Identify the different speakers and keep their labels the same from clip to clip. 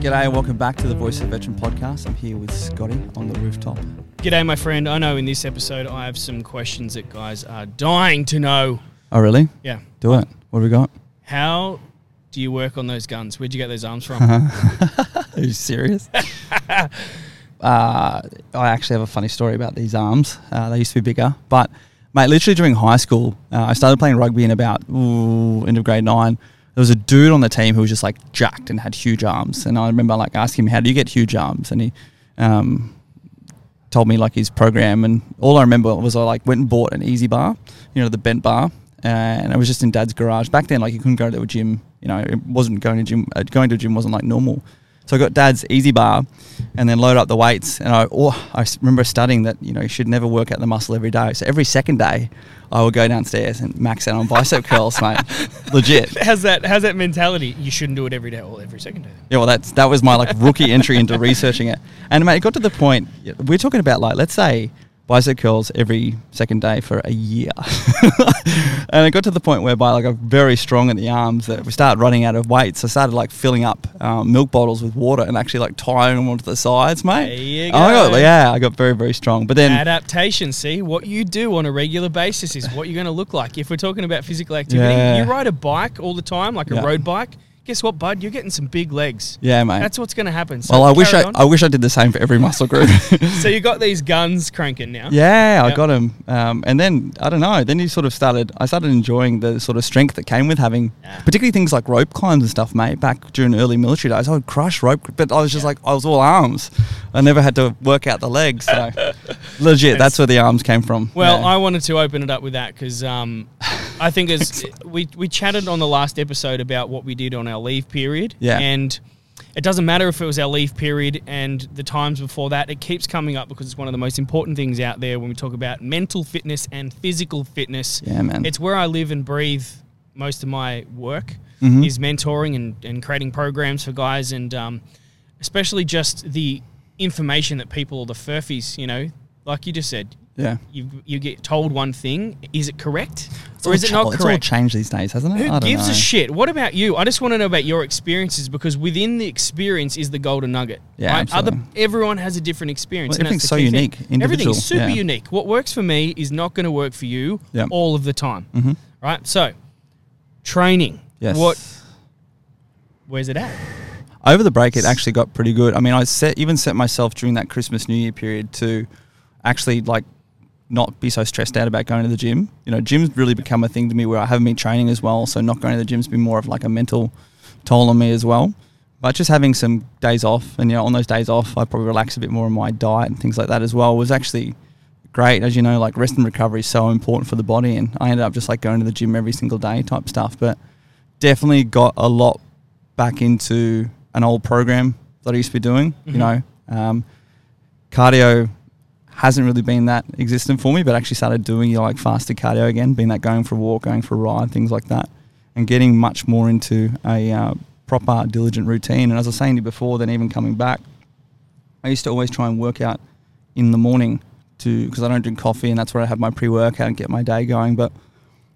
Speaker 1: G'day and welcome back to the Voice of Veteran podcast. I'm here with Scotty on the rooftop.
Speaker 2: G'day, my friend. I know in this episode I have some questions that guys are dying to know.
Speaker 1: Oh, really?
Speaker 2: Yeah.
Speaker 1: Do it. What have we got?
Speaker 2: How do you work on those guns? Where'd you get those arms from?
Speaker 1: Are you serious? uh, I actually have a funny story about these arms. Uh, they used to be bigger, but mate, literally during high school, uh, I started playing rugby in about ooh, end of grade nine. There was a dude on the team who was just like jacked and had huge arms, and I remember like asking him, "How do you get huge arms?" And he um, told me like his program, and all I remember was I like went and bought an EZ bar, you know, the bent bar, and I was just in dad's garage. Back then, like you couldn't go to a gym, you know, it wasn't going to gym. Uh, going to a gym wasn't like normal. So I got dad's EZ bar, and then load up the weights. And I, oh, I remember studying that you know you should never work out the muscle every day. So every second day, I would go downstairs and max out on bicep curls, mate. Legit.
Speaker 2: how's that? How's that mentality? You shouldn't do it every day or every second day.
Speaker 1: Yeah, well, that's that was my like rookie entry into researching it, and mate, it got to the point. We're talking about like let's say bicep curls every second day for a year, and it got to the point whereby like I'm very strong in the arms that we started running out of weights. So I started like filling up um, milk bottles with water and actually like tying them onto the sides, mate.
Speaker 2: There you
Speaker 1: Oh, I got, yeah, I got very very strong. But then
Speaker 2: Adaptation. See what you do on a regular basis is what you're going to look like. If we're talking about physical activity,
Speaker 1: Yeah.
Speaker 2: you ride a bike all the time, like a
Speaker 1: Yeah.
Speaker 2: road bike. Guess what, bud? You're getting some big legs.
Speaker 1: yeah, mate.
Speaker 2: That's what's going to happen. So
Speaker 1: well, I wish I,
Speaker 2: on.
Speaker 1: I wish I did the same for every muscle group.
Speaker 2: so you got these guns cranking now.
Speaker 1: Yeah, I got them. Um, and then I don't know. Then you sort of started. I started enjoying the sort of strength that came with having, particularly things like rope climbs and stuff, mate. Back during early military days, I would crush rope, but I was just
Speaker 2: Yeah.
Speaker 1: like I was all arms. I never had to work out the legs. So legit, that's where the arms came from.
Speaker 2: Well,
Speaker 1: Yeah.
Speaker 2: I wanted to open it up with that because um, I think as we we chatted on the last episode about what we did on our leave period,
Speaker 1: Yeah.
Speaker 2: and it doesn't matter if it was our leave period and the times before that. It keeps coming up because it's one of the most important things out there when we talk about mental fitness and physical fitness.
Speaker 1: yeah, man.
Speaker 2: It's where I live and breathe most of my work
Speaker 1: Mhm.
Speaker 2: is mentoring and, and creating programs for guys and um, especially just the information that people, the furphies, you know, like you just said,
Speaker 1: yeah.
Speaker 2: you you get told one thing. Is it correct
Speaker 1: It's
Speaker 2: or is it not
Speaker 1: It's all
Speaker 2: correct?
Speaker 1: changed these days, hasn't it?
Speaker 2: Who
Speaker 1: I don't
Speaker 2: gives
Speaker 1: know.
Speaker 2: a shit? What about you? I just want to know about your experiences because within the experience is the golden nugget.
Speaker 1: Yeah,
Speaker 2: right? Other everyone has a different experience.
Speaker 1: Well,
Speaker 2: and that's
Speaker 1: everything's so unique, individual,
Speaker 2: Everything's super
Speaker 1: yeah.
Speaker 2: unique. What works for me is not going to work for you
Speaker 1: Yep.
Speaker 2: all of the time.
Speaker 1: Mhm.
Speaker 2: Right? So, training.
Speaker 1: Yes.
Speaker 2: What? Where's it at?
Speaker 1: over the break it actually got pretty good i mean i set even set myself during that christmas new year period to actually like not be so stressed out about going to the gym you know gym's really become a thing to me where i haven't been training as well so not going to the gym's been more of like a mental toll on me as well but just having some days off and you know on those days off i probably relax a bit more on my diet and things like that as well was actually great as you know like rest and recovery is so important for the body and i ended up just like going to the gym every single day type stuff but definitely got a lot back into an old program that I used to be doing. You
Speaker 2: Mhm.
Speaker 1: know, um, cardio hasn't really been that existent for me, but actually started doing you know, like faster cardio again, being that going for a walk, going for a ride, things like that, and getting much more into a uh, proper diligent routine. And as I was saying to you before, then even coming back, I used to always try and work out in the morning to because I don't drink coffee, and that's where I have my pre workout and get my day going. But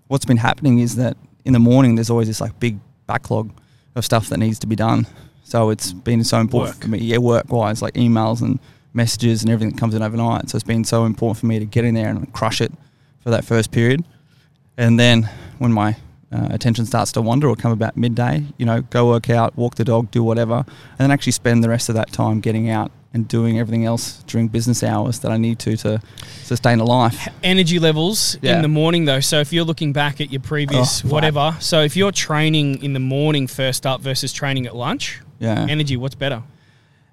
Speaker 1: what's been happening is that in the morning there's always this like big backlog of stuff that needs to be done. So it's been so important
Speaker 2: Work.
Speaker 1: for me, yeah, work wise, like emails and messages and everything that comes in overnight. So it's been so important for me to get in there and crush it for that first period. And then when my uh, attention starts to wander or come about midday, you know, go work out, walk the dog, do whatever, and then actually spend the rest of that time getting out and doing everything else during business hours that I need to to sustain a life.
Speaker 2: energy levels
Speaker 1: Yeah.
Speaker 2: in the morning though so if you're looking back at your previous
Speaker 1: Oh,
Speaker 2: whatever so if you're training in the morning first up versus training at lunch
Speaker 1: Yeah.
Speaker 2: energy what's better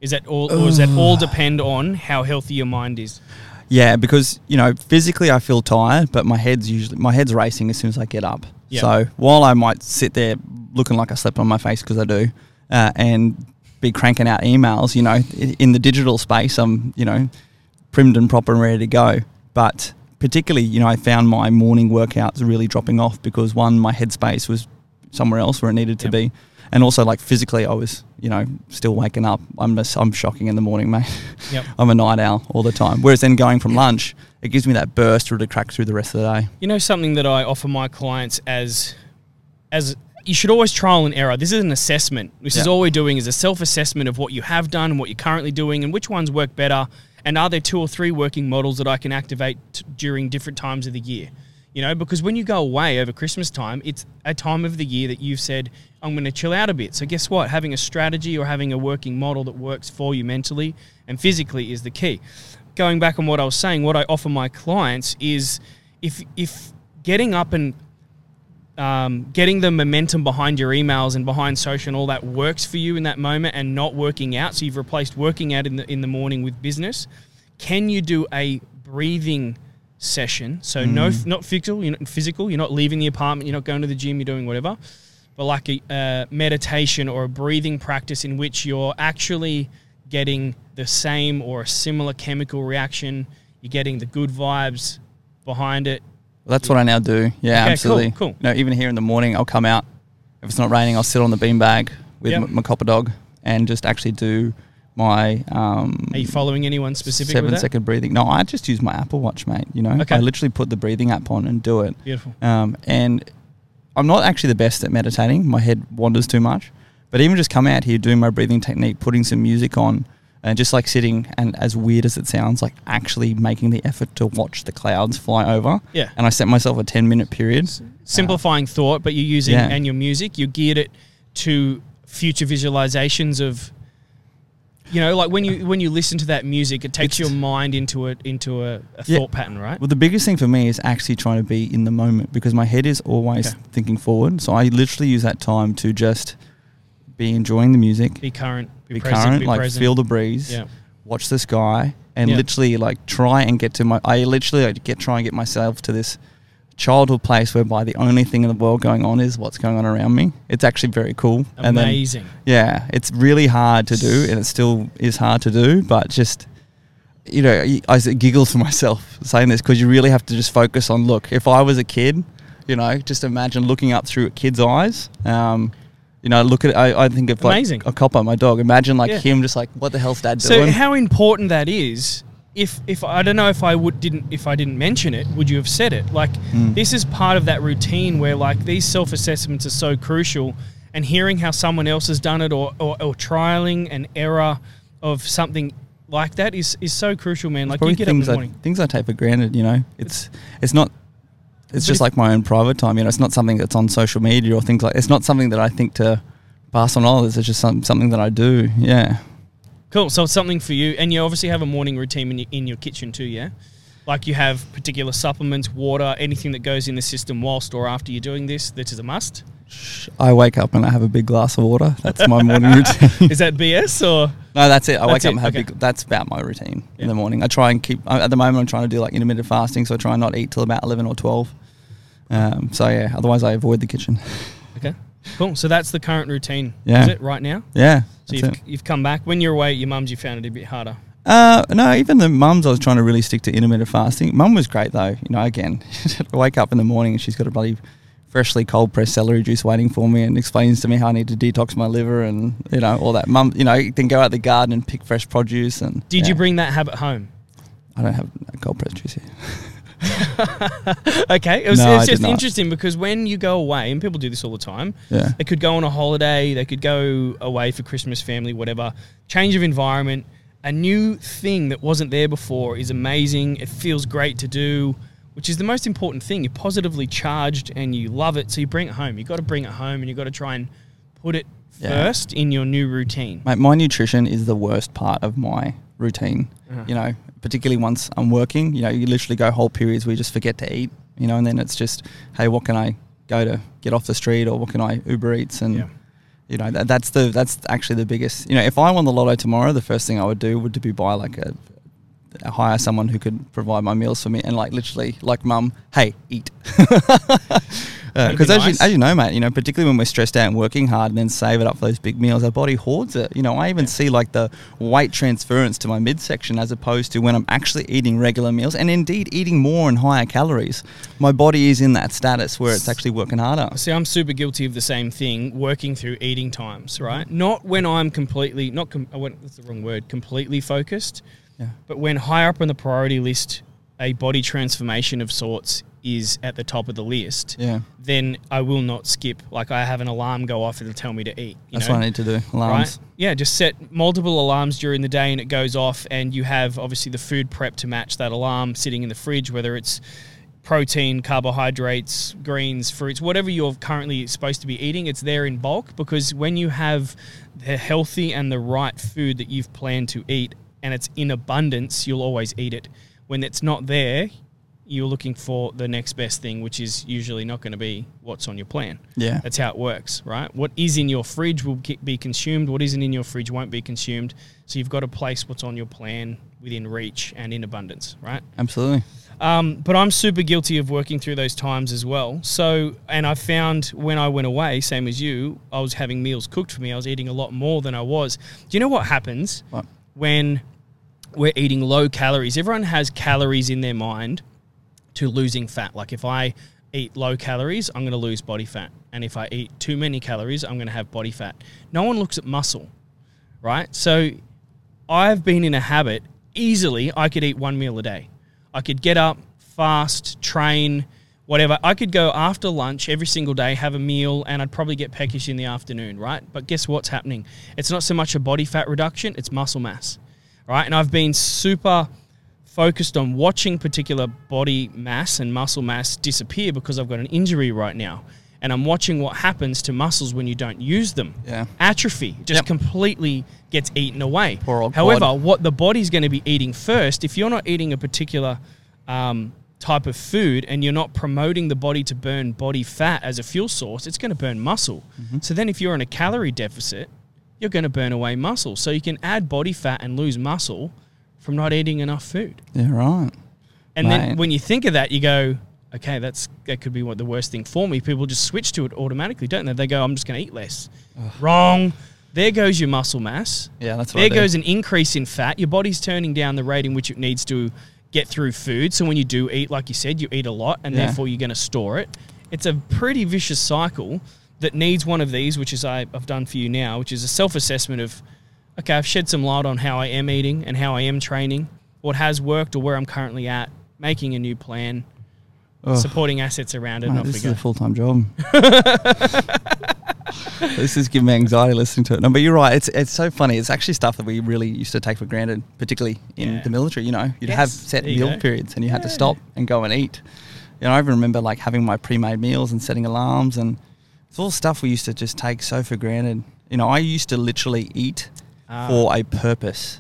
Speaker 2: is that all or does that all depend on how healthy your mind is
Speaker 1: Yeah, because you know physically I feel tired, but my head's usually my head's racing as soon as I get up.
Speaker 2: Yeah.
Speaker 1: So while I might sit there looking like I slept on my face because I do, uh, and be cranking out emails, you know, in the digital space, I'm you know primed and proper and ready to go. But particularly, you know, I found my morning workouts really dropping off because one, my headspace was somewhere else where it needed to
Speaker 2: Yep.
Speaker 1: be, and also like physically, I was you know still waking up. I'm just, I'm shocking in the morning, mate.
Speaker 2: Yep.
Speaker 1: I'm a night owl all the time. Whereas then going from lunch, it gives me that burst to crack through the rest of the day.
Speaker 2: You know something that I offer my clients as as you should always trial and error. This is an assessment. This is all we're doing is a self-assessment of what you have done and what you're currently doing and which ones work better and are there two or three working models that I can activate t- during different times of the year. You know, because when you go away over Christmas time, it's a time of the year that you've said, I'm going to chill out a bit. So, guess what? Having a strategy or having a working model that works for you mentally and physically is the key. Going back on what I was saying, what I offer my clients is if, if getting up and um, getting the momentum behind your emails and behind social and all that works for you in that moment and not working out. So you've replaced working out in the in the morning with business. Can you do a breathing session? So no,
Speaker 1: Mm.
Speaker 2: not physical. You're not physical. You're not leaving the apartment. You're not going to the gym. You're doing whatever. But like a uh, meditation or a breathing practice in which you're actually getting the same or a similar chemical reaction. You're getting the good vibes behind it.
Speaker 1: That's what I now do. Yeah,
Speaker 2: Okay,
Speaker 1: absolutely.
Speaker 2: cool, cool.
Speaker 1: You know, even here in the morning, I'll come out. If it's not raining, I'll sit on the beanbag with
Speaker 2: Yep.
Speaker 1: m- my copper dog and just actually do my um,
Speaker 2: Are you following anyone specific
Speaker 1: seven
Speaker 2: with that?
Speaker 1: second breathing. No, I just use my Apple Watch, mate. You know,
Speaker 2: Okay.
Speaker 1: I literally put the breathing app on and do it.
Speaker 2: Beautiful.
Speaker 1: Um, and I'm not actually the best at meditating. My head wanders too much. But even just come out here doing my breathing technique, putting some music on, and just like sitting and as weird as it sounds, like actually making the effort to watch the clouds fly over.
Speaker 2: Yeah.
Speaker 1: And I set myself a 10 minute period.
Speaker 2: simplifying thought, but you're using
Speaker 1: Yeah.
Speaker 2: and your music, you geared it to future visualizations of you know, like when you when you listen to that music, it takes
Speaker 1: It's-
Speaker 2: your mind into it into a, a
Speaker 1: Yeah.
Speaker 2: thought pattern, right?
Speaker 1: Well, the biggest thing for me is actually trying to be in the moment because my head is always
Speaker 2: Okay.
Speaker 1: thinking forward. So I literally use that time to just be enjoying the music,
Speaker 2: Be current, be,
Speaker 1: be
Speaker 2: present,
Speaker 1: current,
Speaker 2: be
Speaker 1: like
Speaker 2: present.
Speaker 1: feel the breeze,
Speaker 2: yeah.
Speaker 1: watch the sky, and
Speaker 2: Yeah.
Speaker 1: literally like try and get to my. I literally like, get try and get myself to this childhood place whereby the only thing in the world going on is what's going on around me. It's actually very cool. And then
Speaker 2: Amazing.
Speaker 1: yeah, it's really hard to do, and it still is hard to do. But just you know, I I giggle to myself saying this because you really have to just focus on. Look, if I was a kid, you know, just imagine looking up through a kid's eyes. Um, you know, look at I, I think of like
Speaker 2: Amazing.
Speaker 1: a copper, my dog. Imagine like
Speaker 2: Yeah.
Speaker 1: him, just like what the hell's dad
Speaker 2: So
Speaker 1: doing?
Speaker 2: So how important that is. If, if I don't know if I would didn't if I didn't mention it, would you have said it? Like
Speaker 1: Mm.
Speaker 2: this is part of that routine where like these self assessments are so crucial, and hearing how someone else has done it or, or, or trialing an error of something like that is is so crucial, man. Like you get up in
Speaker 1: things
Speaker 2: the
Speaker 1: I,
Speaker 2: morning.
Speaker 1: things I take for granted. You know, it's it's not. It's just like my own private time. You know, it's not something that's on social media or things like. It's not something that I think to pass on others. It's just some, something that I do. Yeah.
Speaker 2: Cool. So it's something for you, and you obviously have a morning routine in your, in your kitchen too, yeah. Like you have particular supplements, water, anything that goes in the system whilst or after you're doing this. That is a must.
Speaker 1: I wake up and I have a big glass of water. That's my morning routine.
Speaker 2: Is that BS or?
Speaker 1: no, that's it. I
Speaker 2: That's
Speaker 1: wake up
Speaker 2: it,
Speaker 1: and have
Speaker 2: okay.
Speaker 1: big. That's about my routine
Speaker 2: Yeah.
Speaker 1: in the morning. I try and keep. At the moment, I'm trying to do like intermittent fasting, so I try and not eat till about eleven or twelve. Um, so yeah, otherwise I avoid the kitchen.
Speaker 2: Okay. Cool. So that's the current routine.
Speaker 1: Yeah.
Speaker 2: Is it right now?
Speaker 1: Yeah,
Speaker 2: So you've,
Speaker 1: it.
Speaker 2: you've come back. When you're away at your mum's, you found it a bit harder.
Speaker 1: Uh, no, even the mums, I was trying to really stick to intermittent fasting. Mum was great though. You know, again, I wake up in the morning and she's got a bloody freshly cold pressed celery juice waiting for me and explains to me how I need to detox my liver and you know all that. Mum, you know, then go out the garden and pick fresh produce and.
Speaker 2: Did you bring that habit home?
Speaker 1: I don't have cold pressed juice here.
Speaker 2: okay. It was,
Speaker 1: No, I
Speaker 2: it's
Speaker 1: did
Speaker 2: just interesting because when you go away, and people do this all the time,
Speaker 1: Yeah.
Speaker 2: they could go on a holiday, they could go away for Christmas, family, whatever. Change of environment, a new thing that wasn't there before is amazing. It feels great to do, which is the most important thing. You're positively charged and you love it, so you bring it home. You've got to bring it home and you've got to try and put it
Speaker 1: Yeah.
Speaker 2: first in your new routine.
Speaker 1: Mate, my nutrition is the worst part of my routine.
Speaker 2: Uh-huh.
Speaker 1: You know, particularly once I'm working, you know, you literally go whole periods where you just forget to eat, you know, and then it's just, hey, what can I go to get off the street or what can I Uber Eats and
Speaker 2: Yeah.
Speaker 1: you know, that, that's the that's actually the biggest. You know, if I won the lotto tomorrow, the first thing I would do would to be buy like a, hire someone who could provide my meals for me and like literally like mum, hey, eat.
Speaker 2: Uh,
Speaker 1: because
Speaker 2: be
Speaker 1: as,
Speaker 2: nice.
Speaker 1: you, as you know, mate, you know, particularly when we're stressed out and working hard and then save it up for those big meals, our body hoards it. You know, I even see like the weight transference to my midsection as opposed to when I'm actually eating regular meals and indeed eating more and higher calories. My body is in that status where it's actually working harder.
Speaker 2: See, I'm super guilty of the same thing, working through eating times, right? Not when I'm completely, not, com- I went, that's the wrong word, completely focused,
Speaker 1: Yeah.
Speaker 2: but when higher up on the priority list, a body transformation of sorts is at the top of the list,
Speaker 1: Yeah.
Speaker 2: then I will not skip. Like I have an alarm go off, it'll tell me to eat. You
Speaker 1: That's
Speaker 2: know?
Speaker 1: what I need to do. Alarms.
Speaker 2: Right? Yeah, just set multiple alarms during the day and it goes off, and you have obviously the food prep to match that alarm sitting in the fridge, whether it's protein, carbohydrates, greens, fruits, whatever you're currently supposed to be eating, it's there in bulk because when you have the healthy and the right food that you've planned to eat and it's in abundance, you'll always eat it. When it's not there, you're looking for the next best thing, which is usually not going to be what's on your plan.
Speaker 1: Yeah.
Speaker 2: That's how it works, right? What is in your fridge will be consumed. What isn't in your fridge won't be consumed. So you've got to place what's on your plan within reach and in abundance, right?
Speaker 1: Absolutely.
Speaker 2: Um, but I'm super guilty of working through those times as well. So, and I found when I went away, same as you, I was having meals cooked for me. I was eating a lot more than I was. Do you know what happens
Speaker 1: What?
Speaker 2: when we're eating low calories? Everyone has calories in their mind to losing fat. Like if I eat low calories, I'm going to lose body fat. And if I eat too many calories, I'm going to have body fat. No one looks at muscle, right? So I've been in a habit, easily, I could eat one meal a day. I could get up, fast, train, whatever. I could go after lunch every single day, have a meal, and I'd probably get peckish in the afternoon, right? But guess what's happening? It's not so much a body fat reduction, it's muscle mass, right? And I've been super focused on watching particular body mass and muscle mass disappear because I've got an injury right now. And I'm watching what happens to muscles when you don't use them.
Speaker 1: Yeah.
Speaker 2: Atrophy just
Speaker 1: Yep.
Speaker 2: completely gets eaten away. However,
Speaker 1: quad.
Speaker 2: what the body's going to be eating first, if you're not eating a particular um, type of food and you're not promoting the body to burn body fat as a fuel source, it's going to burn muscle.
Speaker 1: Mm-hmm.
Speaker 2: So then, if you're in a calorie deficit, you're going to burn away muscle. So you can add body fat and lose muscle from not eating enough food.
Speaker 1: Yeah. Right.
Speaker 2: And then when you think of that, you go, okay, that's that could be what the worst thing for me. People just switch to it automatically, don't they? They go, I'm just going to eat less. Wrong. There goes your muscle mass.
Speaker 1: Yeah. That's what
Speaker 2: There goes an increase in fat. Your body's turning down the rate in which it needs to get through food. So when you do eat, like you said, you eat a lot and
Speaker 1: Yeah.
Speaker 2: therefore you're going to store it. It's a pretty vicious cycle that needs one of these, which is I, I've done for you now, which is a self assessment of, okay, I've shed some light on how I am eating and how I am training, what has worked or where I'm currently at, making a new plan,
Speaker 1: Ugh.
Speaker 2: supporting assets around it,
Speaker 1: Mate, this
Speaker 2: we
Speaker 1: is
Speaker 2: go.
Speaker 1: a full time job. this is giving me anxiety listening to it. No, but you're right. It's it's so funny. It's actually stuff that we really used to take for granted, particularly in
Speaker 2: Yeah.
Speaker 1: the military. You know, you'd have set
Speaker 2: there
Speaker 1: meal
Speaker 2: go.
Speaker 1: periods, and you had to stop and go and eat. You know, I even remember like having my pre-made meals and setting alarms, and it's all stuff we used to just take so for granted. You know, I used to literally eat
Speaker 2: Ah.
Speaker 1: for a purpose.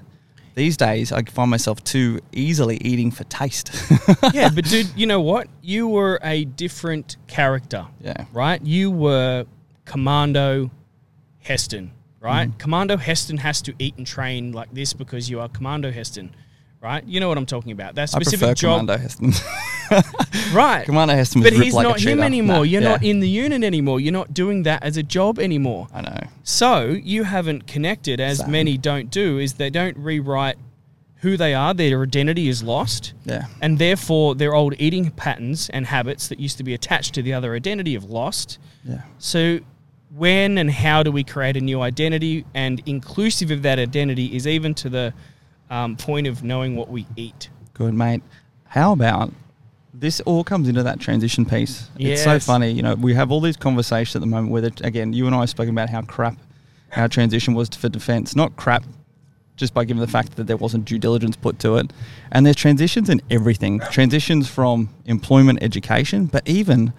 Speaker 1: These days, I find myself too easily eating for taste.
Speaker 2: yeah, but dude, you know what? You were a different character.
Speaker 1: yeah.
Speaker 2: right? You were Commando Heston, right?
Speaker 1: Mm-hmm.
Speaker 2: Commando Heston has to eat and train like this because you are Commando Heston, right? You know what I'm talking about. That
Speaker 1: I prefer
Speaker 2: specific job,
Speaker 1: Commando Heston.
Speaker 2: right?
Speaker 1: Commander Heston
Speaker 2: but he's
Speaker 1: like
Speaker 2: not him anymore. You're
Speaker 1: yeah.
Speaker 2: not in the unit anymore. You're not doing that as a job anymore.
Speaker 1: I know.
Speaker 2: So you haven't connected, as
Speaker 1: Same.
Speaker 2: many don't do, is they don't rewrite who they are. Their identity is lost.
Speaker 1: Yeah.
Speaker 2: And therefore, their old eating patterns and habits that used to be attached to the other identity have lost.
Speaker 1: Yeah.
Speaker 2: So, when and how do we create a new identity? And inclusive of that identity is even to the um, point of knowing what we eat.
Speaker 1: Good, mate. How about this all comes into that transition piece? It's so funny. You know, we have all these conversations at the moment where, again, you and I have spoken about how crap our transition was for defense. Not crap just by given the fact that there wasn't due diligence put to it. And there's transitions in everything transitions from employment, education, but even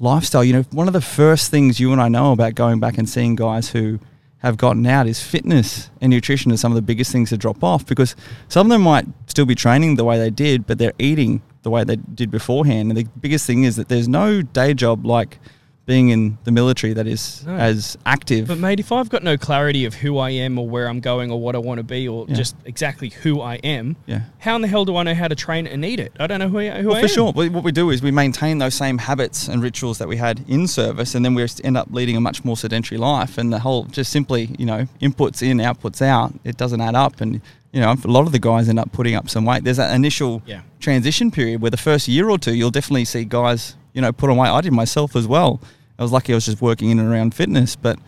Speaker 1: lifestyle. You know, one of the first things you and I know about going back and seeing guys who have gotten out is fitness and nutrition are some of the biggest things to drop off because some of them might still be training the way they did, but they're eating the way they did beforehand. And the biggest thing is that there's no day job like being in the military that is
Speaker 2: No.
Speaker 1: as active.
Speaker 2: But, mate, if I've got no clarity of who I am or where I'm going or what I want to be or
Speaker 1: Yeah.
Speaker 2: just exactly who I am,
Speaker 1: yeah.
Speaker 2: how in the hell do I know how to train and eat it? I don't know who, I- who
Speaker 1: Well,
Speaker 2: I
Speaker 1: for
Speaker 2: am.
Speaker 1: sure. What what we do is we maintain those same habits and rituals that we had in service, and then we end up leading a much more sedentary life. And the whole just simply, you know, inputs in, outputs out, it doesn't add up. And you know, a lot of the guys end up putting up some weight. There's that initial
Speaker 2: Yeah.
Speaker 1: transition period where the first year or two, you'll definitely see guys, you know, put on weight. I did myself as well. I was lucky I was just working in and around fitness, but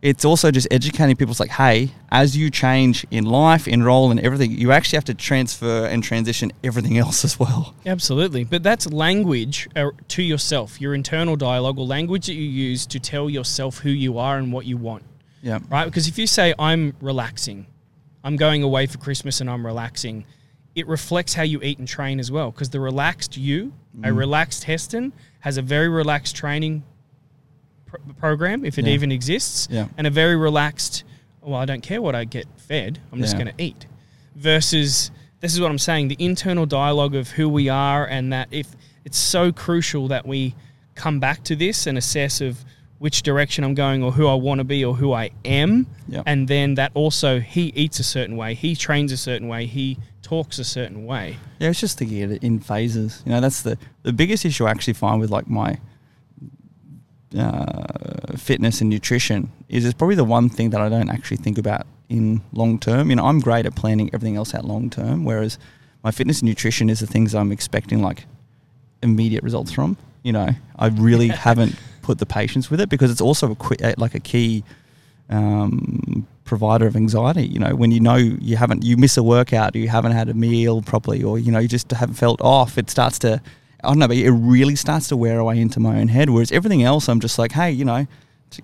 Speaker 1: it's also just educating people. It's like, hey, as you change in life, in role, and everything, you actually have to transfer and transition everything else as well.
Speaker 2: Absolutely. But that's language uh, to yourself, your internal dialogue or language that you use to tell yourself who you are and what you want.
Speaker 1: Yeah.
Speaker 2: Right? Because if you say, I'm relaxing, I'm going away for Christmas and I'm relaxing, it reflects how you eat and train as well. Because the relaxed you, a
Speaker 1: Mm.
Speaker 2: relaxed Heston, has a very relaxed training pr- program, if it
Speaker 1: Yeah.
Speaker 2: even exists,
Speaker 1: Yeah.
Speaker 2: and a very relaxed, well, I don't care what I get fed, I'm just going to eat. Versus, this is what I'm saying, the internal dialogue of who we are, and that if it's so crucial that we come back to this and assess of which direction I'm going or who I want to be or who I am.
Speaker 1: Yeah.
Speaker 2: And then that also, he eats a certain way, he trains a certain way, he talks a certain way.
Speaker 1: Yeah, it's just thinking it in phases. You know, that's the the biggest issue I actually find with like my uh, fitness and nutrition is it's probably the one thing that I don't actually think about in long term. You know, I'm great at planning everything else out long term, whereas my fitness and nutrition is the things I'm expecting like immediate results from. You know, I really haven't put the patience with it because it's also a uh, like a key um, provider of anxiety. You know, when you know you haven't, you miss a workout, you haven't had a meal properly, or you know, you just haven't felt off. It starts to, I don't know, but it really starts to wear away into my own head. Whereas everything else, I'm just like, hey, you know,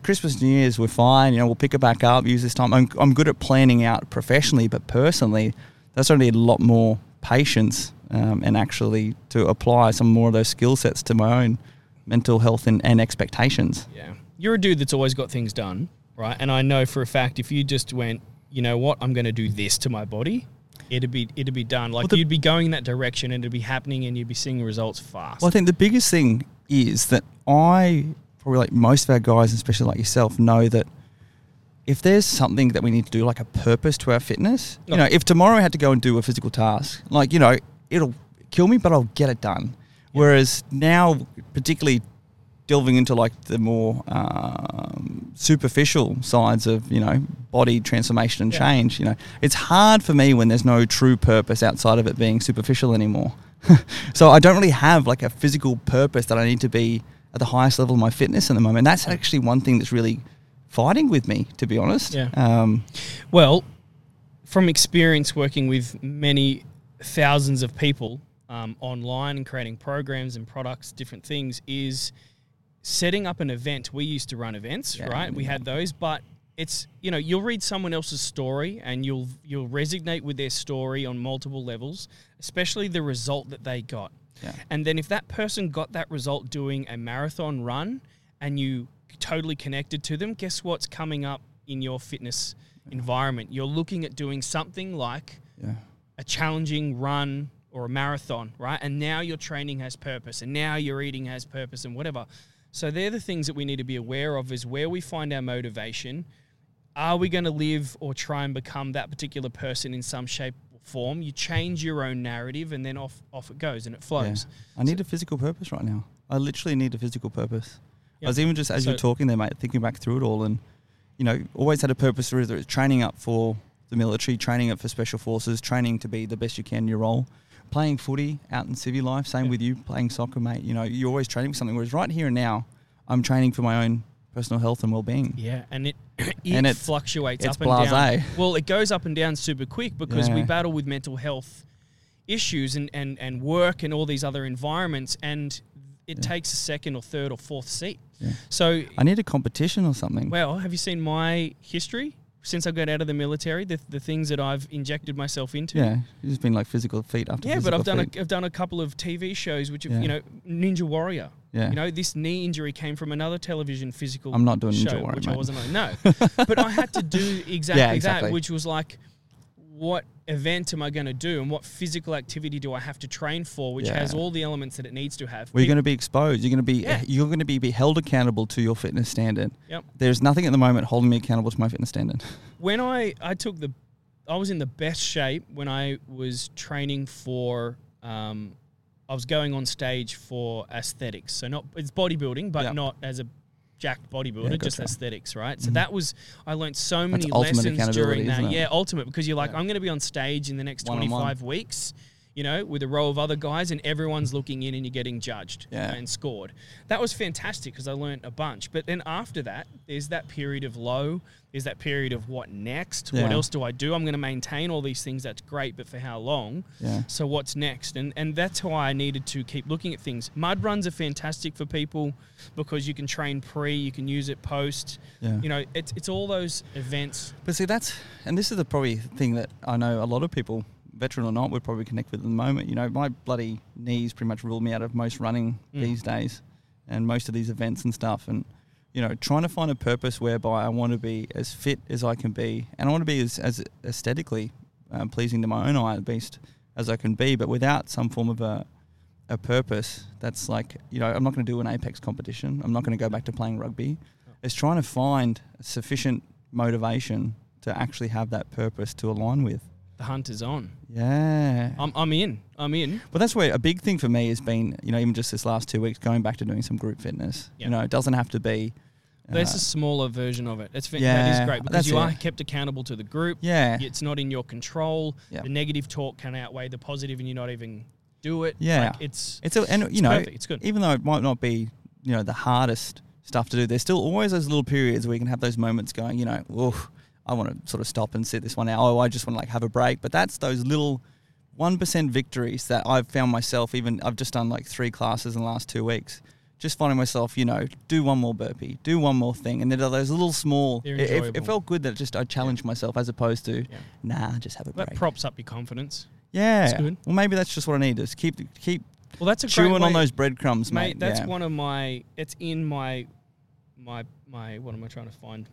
Speaker 1: Christmas, New Year's, we're fine. You know, we'll pick it back up. Use this time. I'm, I'm good at planning out professionally, but personally, that's only a lot more patience um, and actually to apply some more of those skill sets to my own mental health and, and expectations.
Speaker 2: Yeah. You're a dude that's always got things done, right? And I know for a fact if you just went, you know what, I'm going to do this to my body, it'd be it'd be done. Like
Speaker 1: Well, the-
Speaker 2: you'd be going in that direction and it'd be happening and you'd be seeing results fast.
Speaker 1: Well, I think the biggest thing is that I probably like most of our guys, especially like yourself, know that if there's something that we need to do, like a purpose to our fitness, you
Speaker 2: Oh.
Speaker 1: know, if tomorrow I had to go and do a physical task, like you know, it'll kill me, but I'll get it done. Whereas now, particularly delving into like the more um, superficial sides of you know body transformation and
Speaker 2: Yeah.
Speaker 1: change, you know, it's hard for me when there's no true purpose outside of it being superficial anymore. so I don't really have like a physical purpose that I need to be at the highest level of my fitness at the moment. That's actually one thing that's really fighting with me, to be honest.
Speaker 2: Yeah.
Speaker 1: Um,
Speaker 2: Well, from experience working with many thousands of people um, online and creating programs and products, different things, is setting up an event. We used to run events,
Speaker 1: Yeah,
Speaker 2: right? We had those, but it's you know you'll read someone else's story and you'll you'll resonate with their story on multiple levels, especially the result that they got.
Speaker 1: Yeah.
Speaker 2: And then if that person got that result doing a marathon run and you totally connected to them, guess what's coming up in your fitness environment? You're looking at doing something like
Speaker 1: yeah.
Speaker 2: a challenging run or a marathon, right? And now your training has purpose and now your eating has purpose and whatever. So they're the things that we need to be aware of is where we find our motivation. Are we going to live or try and become that particular person in some shape or form? You change your own narrative and then off off it goes and it flows.
Speaker 1: I need a physical purpose right now. I literally need a physical purpose. I was even just as
Speaker 2: So-
Speaker 1: you're talking there, mate, thinking back through it all, and you know, always had a purpose. Whether it's training up for the military, training up for special forces, training to be the best you can in your role, playing footy out in civvy life. Same
Speaker 2: Yeah.
Speaker 1: with you, playing soccer, mate. You know, you're always training for something. Whereas right here and now, I'm training for my own personal health and well-being.
Speaker 2: Yeah, and it it
Speaker 1: And it's-
Speaker 2: fluctuates
Speaker 1: it's
Speaker 2: up and down.
Speaker 1: blasé.
Speaker 2: Well, it goes up and down super quick because we battle with mental health issues and, and, and work and all these other environments, and it
Speaker 1: Yeah.
Speaker 2: takes a second or third or fourth seat.
Speaker 1: Yeah.
Speaker 2: So,
Speaker 1: I need a competition or something.
Speaker 2: well, have you seen my history since I got out of the military? The, the things that I've injected myself into.
Speaker 1: yeah, just been like physical feet after.
Speaker 2: Yeah, but I've done
Speaker 1: feet.
Speaker 2: a, I've done a couple of TV shows which have
Speaker 1: Yeah.
Speaker 2: you know Ninja Warrior.
Speaker 1: Yeah.
Speaker 2: You know this knee injury came from another television physical.
Speaker 1: I'm not doing Ninja Warrior,
Speaker 2: which I
Speaker 1: mate.
Speaker 2: wasn't on. No, but I had to do exactly,
Speaker 1: exactly.
Speaker 2: that, which was like, what event am I going to do, and what physical activity do I have to train for, which has all the elements that it needs to have.
Speaker 1: You're going to be exposed. You're going to be
Speaker 2: Yeah.
Speaker 1: you're going to be, be held accountable to your fitness standard.
Speaker 2: Yep.
Speaker 1: There's nothing at the moment holding me accountable to my fitness standard.
Speaker 2: when I I took the, I was in the best shape when I was training for. Um, I was going on stage for aesthetics, so not it's bodybuilding, but
Speaker 1: Yep.
Speaker 2: not as a jacked bodybuilder,
Speaker 1: Yeah,
Speaker 2: just
Speaker 1: gotcha.
Speaker 2: aesthetics, right? So
Speaker 1: Mhm.
Speaker 2: that was I learned so many
Speaker 1: ultimate
Speaker 2: lessons during that. Yeah, ultimate because you're like
Speaker 1: Yeah.
Speaker 2: I'm going to be on stage in the next
Speaker 1: One-on-one.
Speaker 2: 25 weeks. You know, with a row of other guys, and everyone's looking in and you're getting judged
Speaker 1: Yeah.
Speaker 2: and scored. That was fantastic because I learned a bunch. But then after that, there's that period of low. There's that period of what next? What else do I do? I'm going to maintain all these things. That's great, but for how long?
Speaker 1: Yeah.
Speaker 2: So what's next? And and that's why I needed to keep looking at things. Mud runs are fantastic for people because you can train pre, you can use it post.
Speaker 1: Yeah.
Speaker 2: You know, it's it's all those events.
Speaker 1: But see, that's and this is the probably thing that I know a lot of people, veteran or not, we'd probably connect with at the moment. You know, my bloody knees pretty much ruled me out of most running
Speaker 2: Mm.
Speaker 1: these days, and most of these events and stuff. And you know, trying to find a purpose whereby I want to be as fit as I can be, and I want to be as, as aesthetically um, pleasing to my own eye at least as I can be, but without some form of a a purpose that's like you know I'm not going to do an apex competition. I'm not going to go back to playing rugby. It's trying to find sufficient motivation to actually have that purpose to align with.
Speaker 2: The hunt is on.
Speaker 1: Yeah.
Speaker 2: I'm, I'm in. I'm in.
Speaker 1: But that's where a big thing for me has been, you know, even just this last two weeks, going back to doing some group fitness.
Speaker 2: Yeah.
Speaker 1: You know, it doesn't have to be.
Speaker 2: There's
Speaker 1: uh,
Speaker 2: a smaller version of it. It's
Speaker 1: Yeah,
Speaker 2: is great because
Speaker 1: that's
Speaker 2: you are kept accountable to the group.
Speaker 1: yeah.
Speaker 2: It's not in your control.
Speaker 1: Yeah.
Speaker 2: The negative talk can outweigh the positive, and you're not even do it.
Speaker 1: Yeah.
Speaker 2: Like, it's
Speaker 1: It's a, and you
Speaker 2: It's
Speaker 1: know,
Speaker 2: perfect. It's good.
Speaker 1: even though it might not be, you know, the hardest stuff to do, there's still always those little periods where you can have those moments going, you know, oh, I want to sort of stop and sit this one out. Oh, I just want to like have a break. But that's those little one percent victories that I've found myself. Even I've just done like three classes in the last two weeks. Just finding myself, you know, do one more burpee, do one more thing, and there are those little small. It, it, felt good that just I challenged myself as opposed to,
Speaker 2: Yeah.
Speaker 1: nah, just have a break.
Speaker 2: that props up your confidence.
Speaker 1: yeah,
Speaker 2: That's good.
Speaker 1: Well, maybe that's just what I need is keep keep
Speaker 2: Well, that's a
Speaker 1: chewing on those breadcrumbs, mate.
Speaker 2: mate. That's
Speaker 1: yeah.
Speaker 2: one of my. It's in my, my my. What am I trying to find?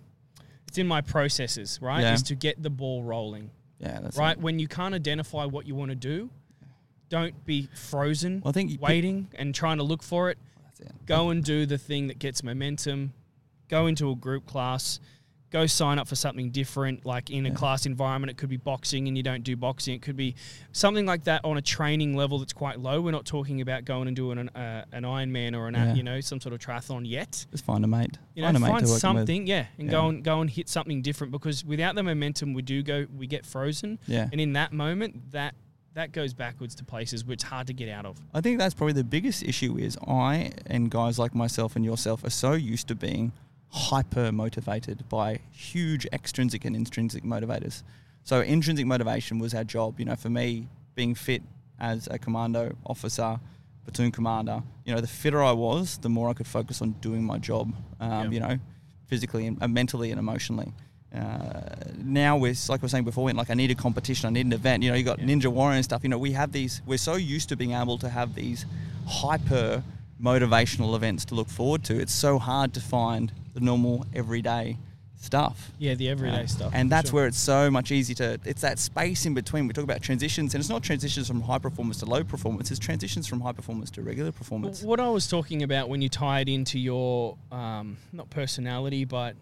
Speaker 2: It's in my processes, right?
Speaker 1: Yeah.
Speaker 2: Is to get the ball rolling,
Speaker 1: Yeah, that's
Speaker 2: right?
Speaker 1: it.
Speaker 2: When you can't identify what you want to do, don't be frozen,
Speaker 1: Well, I think you pick-
Speaker 2: waiting and trying to look for it.
Speaker 1: That's it.
Speaker 2: Go and do the thing that gets momentum. Go into a group class. Go sign up for something different, like in a
Speaker 1: Yeah.
Speaker 2: class environment. It could be boxing and you don't do boxing. It could be something like that on a training level that's quite low. We're not talking about going and doing an, uh, an Ironman or an,
Speaker 1: Yeah.
Speaker 2: you know, some sort of triathlon yet.
Speaker 1: Just find a mate.
Speaker 2: You know,
Speaker 1: find
Speaker 2: find
Speaker 1: to work with.
Speaker 2: something, yeah, and
Speaker 1: Yeah.
Speaker 2: go and go and hit something different because without the momentum, we do go, we get frozen,
Speaker 1: Yeah.
Speaker 2: and in that moment, that that goes backwards to places where it's hard to get out of.
Speaker 1: I think that's probably the biggest issue is I and guys like myself and yourself are so used to being hyper motivated by huge extrinsic and intrinsic motivators. So intrinsic motivation was our job. You know, for me, being fit as a commando officer, platoon commander, you know, the fitter I was, the more I could focus on doing my job. Um,
Speaker 2: Yeah.
Speaker 1: You know, physically and uh, mentally and emotionally. Uh, now we're like we were saying before, we're like I need a competition, I need an event. You know, you got
Speaker 2: Yeah.
Speaker 1: Ninja Warrior and stuff. You know, we have these. We're so used to being able to have these hyper motivational events to look forward to. It's so hard to find the normal everyday stuff.
Speaker 2: Yeah, the everyday
Speaker 1: Uh,
Speaker 2: stuff,
Speaker 1: And that's
Speaker 2: sure.
Speaker 1: where it's so much easier to. It's that space in between. We talk about transitions, and it's not transitions from high performance to low performance. It's transitions from high performance to regular performance.
Speaker 2: What I was talking about when you tie it into your um, not personality, but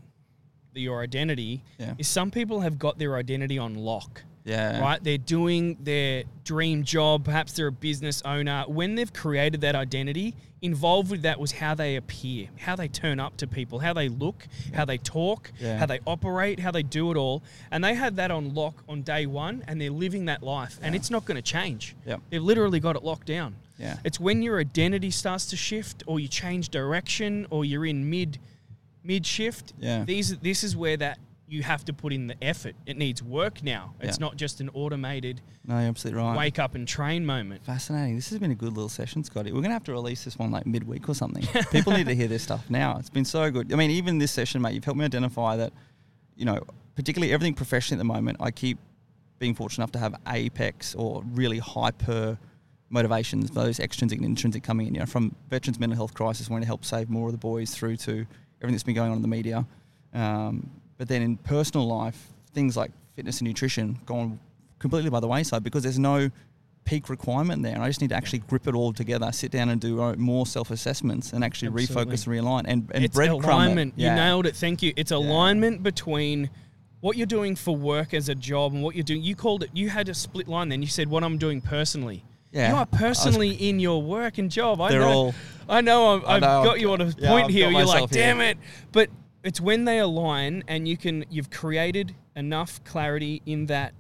Speaker 2: your identity,
Speaker 1: Yeah.
Speaker 2: is some people have got their identity on lock.
Speaker 1: Yeah.
Speaker 2: Right, they're doing their dream job. Perhaps they're a business owner. When they've created that identity, involved with that was how they appear, how they turn up to people, how they look, how they talk,
Speaker 1: Yeah.
Speaker 2: how they operate, how they do it all. And they had that on lock on day one, and they're living that life, and it's not going to change.
Speaker 1: Yep.
Speaker 2: They've literally got it locked down.
Speaker 1: Yeah.
Speaker 2: It's when your identity starts to shift, or you change direction, or you're in mid mid shift.
Speaker 1: Yeah.
Speaker 2: These this is where that you have to put in the effort. It needs work now. It's
Speaker 1: Yeah.
Speaker 2: not just an automated
Speaker 1: No, you're absolutely right.
Speaker 2: wake up and train moment.
Speaker 1: Fascinating. This has been a good little session, Scotty. We're going to have to release this one like midweek or something. People need to hear this stuff now. It's been so good. I mean, even this session, mate, you've helped me identify that, you know, particularly everything professionally at the moment, I keep being fortunate enough to have apex or really hyper motivations, those extrinsic and intrinsic coming in, you know, from veterans mental health crisis, wanting to help save more of the boys through to everything that's been going on in the media. Um, but then in personal life, things like fitness and nutrition gone completely by the wayside because there's no peak requirement there. And I just need to actually grip it all together, sit down and do uh, more self assessments and actually
Speaker 2: Absolutely.
Speaker 1: refocus and realign and, and
Speaker 2: it's
Speaker 1: breadcrumb it.
Speaker 2: alignment. You nailed it. Thank you. It's alignment between what you're doing for work as a job and what you're doing. You called it. You had a split line. Then you said what I'm doing personally.
Speaker 1: Yeah.
Speaker 2: You are
Speaker 1: was-
Speaker 2: personally in your work and job. I
Speaker 1: They're
Speaker 2: know.
Speaker 1: all-
Speaker 2: I know. I've,
Speaker 1: I
Speaker 2: I've
Speaker 1: know,
Speaker 2: got you on a
Speaker 1: got- yeah,
Speaker 2: point here. You're like,
Speaker 1: here.
Speaker 2: damn it. But it's when they align and you can. You've created enough clarity in that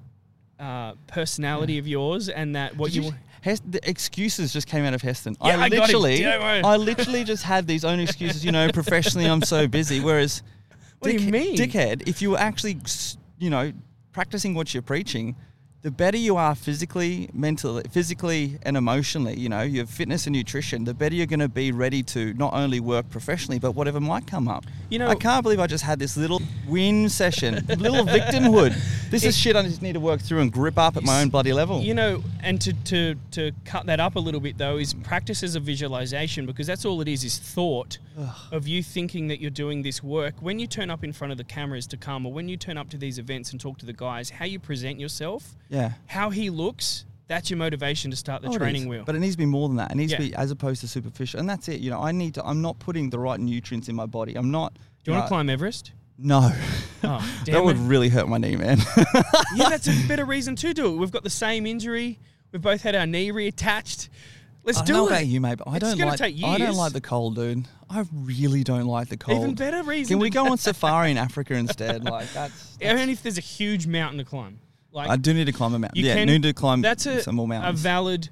Speaker 2: uh, personality of yours and that what
Speaker 1: Did
Speaker 2: you.
Speaker 1: you-
Speaker 2: want-
Speaker 1: Hes- the excuses just came out of Heston.
Speaker 2: Yeah, I him.
Speaker 1: literally, I literally just had these own excuses. You know, professionally, I'm so busy. Whereas,
Speaker 2: What do you mean?
Speaker 1: dickhead? If you were actually, you know, practicing what you're preaching, the better you are physically, mentally, physically and emotionally, you know, your fitness and nutrition, the better you're going to be ready to not only work professionally, but whatever might come up.
Speaker 2: You know-
Speaker 1: I can't believe I just had this little win session, little victimhood. This is shit I just need to work through and grip up at my own bloody level.
Speaker 2: You know, and to, to, to cut that up a little bit though, is practices of visualization because that's all it is, is thought of you thinking that you're doing this work. When you turn up in front of the cameras to come or when you turn up to these events and talk to the guys, how you present yourself,
Speaker 1: yeah.
Speaker 2: How he looks, that's your motivation to start the
Speaker 1: Oh,
Speaker 2: training wheel.
Speaker 1: But it needs to be more than that. It needs
Speaker 2: Yeah.
Speaker 1: to be as opposed to superficial. And that's it. You know, I need to, I'm not putting the right nutrients in my body. I'm not.
Speaker 2: Do you want to uh, climb Everest?
Speaker 1: No.
Speaker 2: Oh,
Speaker 1: that would
Speaker 2: it.
Speaker 1: really hurt my knee, man.
Speaker 2: yeah, that's a better reason to do it. We've got the same injury. We've both had our knee reattached. Let's
Speaker 1: I
Speaker 2: do
Speaker 1: know
Speaker 2: it.
Speaker 1: about you, mate, but I
Speaker 2: It's
Speaker 1: don't like. I don't like the cold, dude. I really don't like the cold.
Speaker 2: Even better reason.
Speaker 1: Can we go on safari in Africa instead? Like that's. that's-
Speaker 2: if there's a huge mountain to climb. Like
Speaker 1: I do need to climb a mountain.
Speaker 2: you
Speaker 1: Yeah,
Speaker 2: can.
Speaker 1: need to climb
Speaker 2: that's a,
Speaker 1: some more
Speaker 2: a
Speaker 1: mountains.
Speaker 2: valid.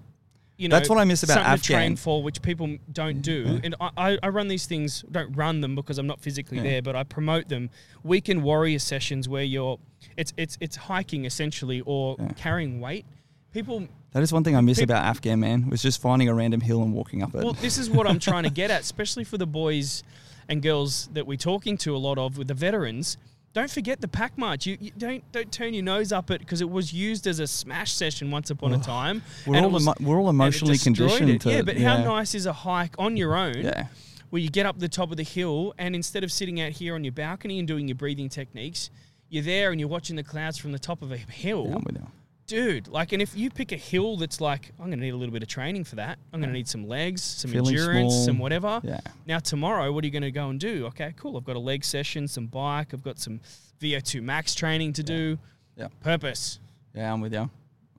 Speaker 2: You know,
Speaker 1: That's what I miss about
Speaker 2: something to train
Speaker 1: Afghan.
Speaker 2: for, which people don't do. And I, I, run these things, don't run them because I'm not physically
Speaker 1: Yeah.
Speaker 2: there, but I promote them. Weekend warrior sessions where you're, it's it's it's hiking essentially or
Speaker 1: Yeah.
Speaker 2: carrying weight. People
Speaker 1: that is one thing I miss
Speaker 2: Peop-
Speaker 1: about Afghan, man. Was just finding a random hill and walking up it.
Speaker 2: Well, this is what I'm trying to get at, especially for the boys and girls that we're talking to a lot of with the veterans. Don't forget the pack march. You, you don't don't turn your nose up it because it was used as a smash session once upon a time.
Speaker 1: we're all
Speaker 2: was-
Speaker 1: emo- we're all emotionally conditioned
Speaker 2: it.
Speaker 1: to.
Speaker 2: yeah, but how nice is a hike on your own?
Speaker 1: Yeah.
Speaker 2: where you get up the top of the hill and instead of sitting out here on your balcony and doing your breathing techniques, you're there and you're watching the clouds from the top of a hill.
Speaker 1: Yeah, I'm with you.
Speaker 2: Dude, like, and if you pick a hill that's like, I'm going to need a little bit of training for that. I'm going to need some legs, some
Speaker 1: Feeling
Speaker 2: endurance,
Speaker 1: small.
Speaker 2: some whatever.
Speaker 1: Yeah.
Speaker 2: Now, tomorrow, what are you going to go and do? Okay, cool. I've got a leg session, some bike, I've got some VO2 max training to do.
Speaker 1: Yeah.
Speaker 2: Purpose.
Speaker 1: Yeah, I'm with you.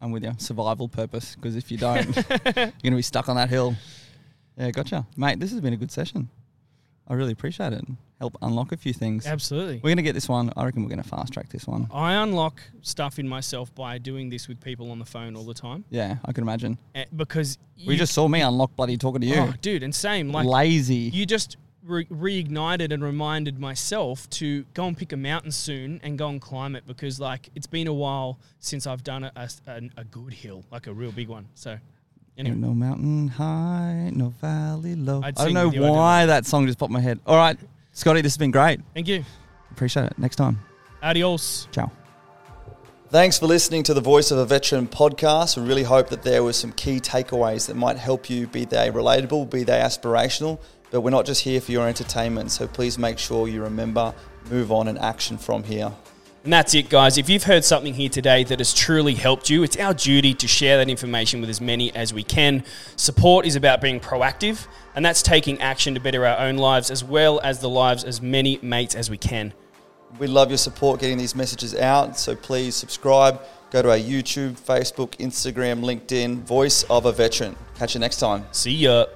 Speaker 1: I'm with you. Survival purpose, because if you don't, you're gonna be stuck on that hill. Yeah, gotcha, mate. This has been a good session. I really appreciate it. Help unlock a few things.
Speaker 2: Absolutely.
Speaker 1: We're gonna get this one. I reckon we're gonna fast track this one.
Speaker 2: I unlock stuff in myself by doing this with people on the phone all the time
Speaker 1: Yeah, I can imagine.
Speaker 2: Eh, because
Speaker 1: We just saw me unlock bloody talking to you.
Speaker 2: Oh, dude, and same. Like
Speaker 1: Lazy.
Speaker 2: you just re- reignited and reminded myself to go and pick a mountain soon and go and climb it because like it's been a while since I've done a, a, a- good hill, like a real big one. So anyway,
Speaker 1: no mountain high, no valley low. I don't know
Speaker 2: with you, I don't
Speaker 1: why that song just popped my head. All right, Scotty, this has been great.
Speaker 2: thank you.
Speaker 1: Appreciate it. Next time.
Speaker 2: Adios.
Speaker 1: Ciao.
Speaker 3: Thanks for listening to the Voice of a Veteran podcast. We really hope that there were some key takeaways that might help you, be they relatable, be they aspirational. But we're not just here for your entertainment, so please make sure you remember, move on, and action from here.
Speaker 2: And that's it, guys. If you've heard something here today that has truly helped you, it's our duty to share that information with as many as we can. Support is about being proactive, and that's taking action to better our own lives as well as the lives as many mates as we can.
Speaker 3: We love your support getting these messages out, so please subscribe. Go to our YouTube, Facebook, Instagram, LinkedIn, Voice of a Veteran. Catch you next time.
Speaker 2: See ya.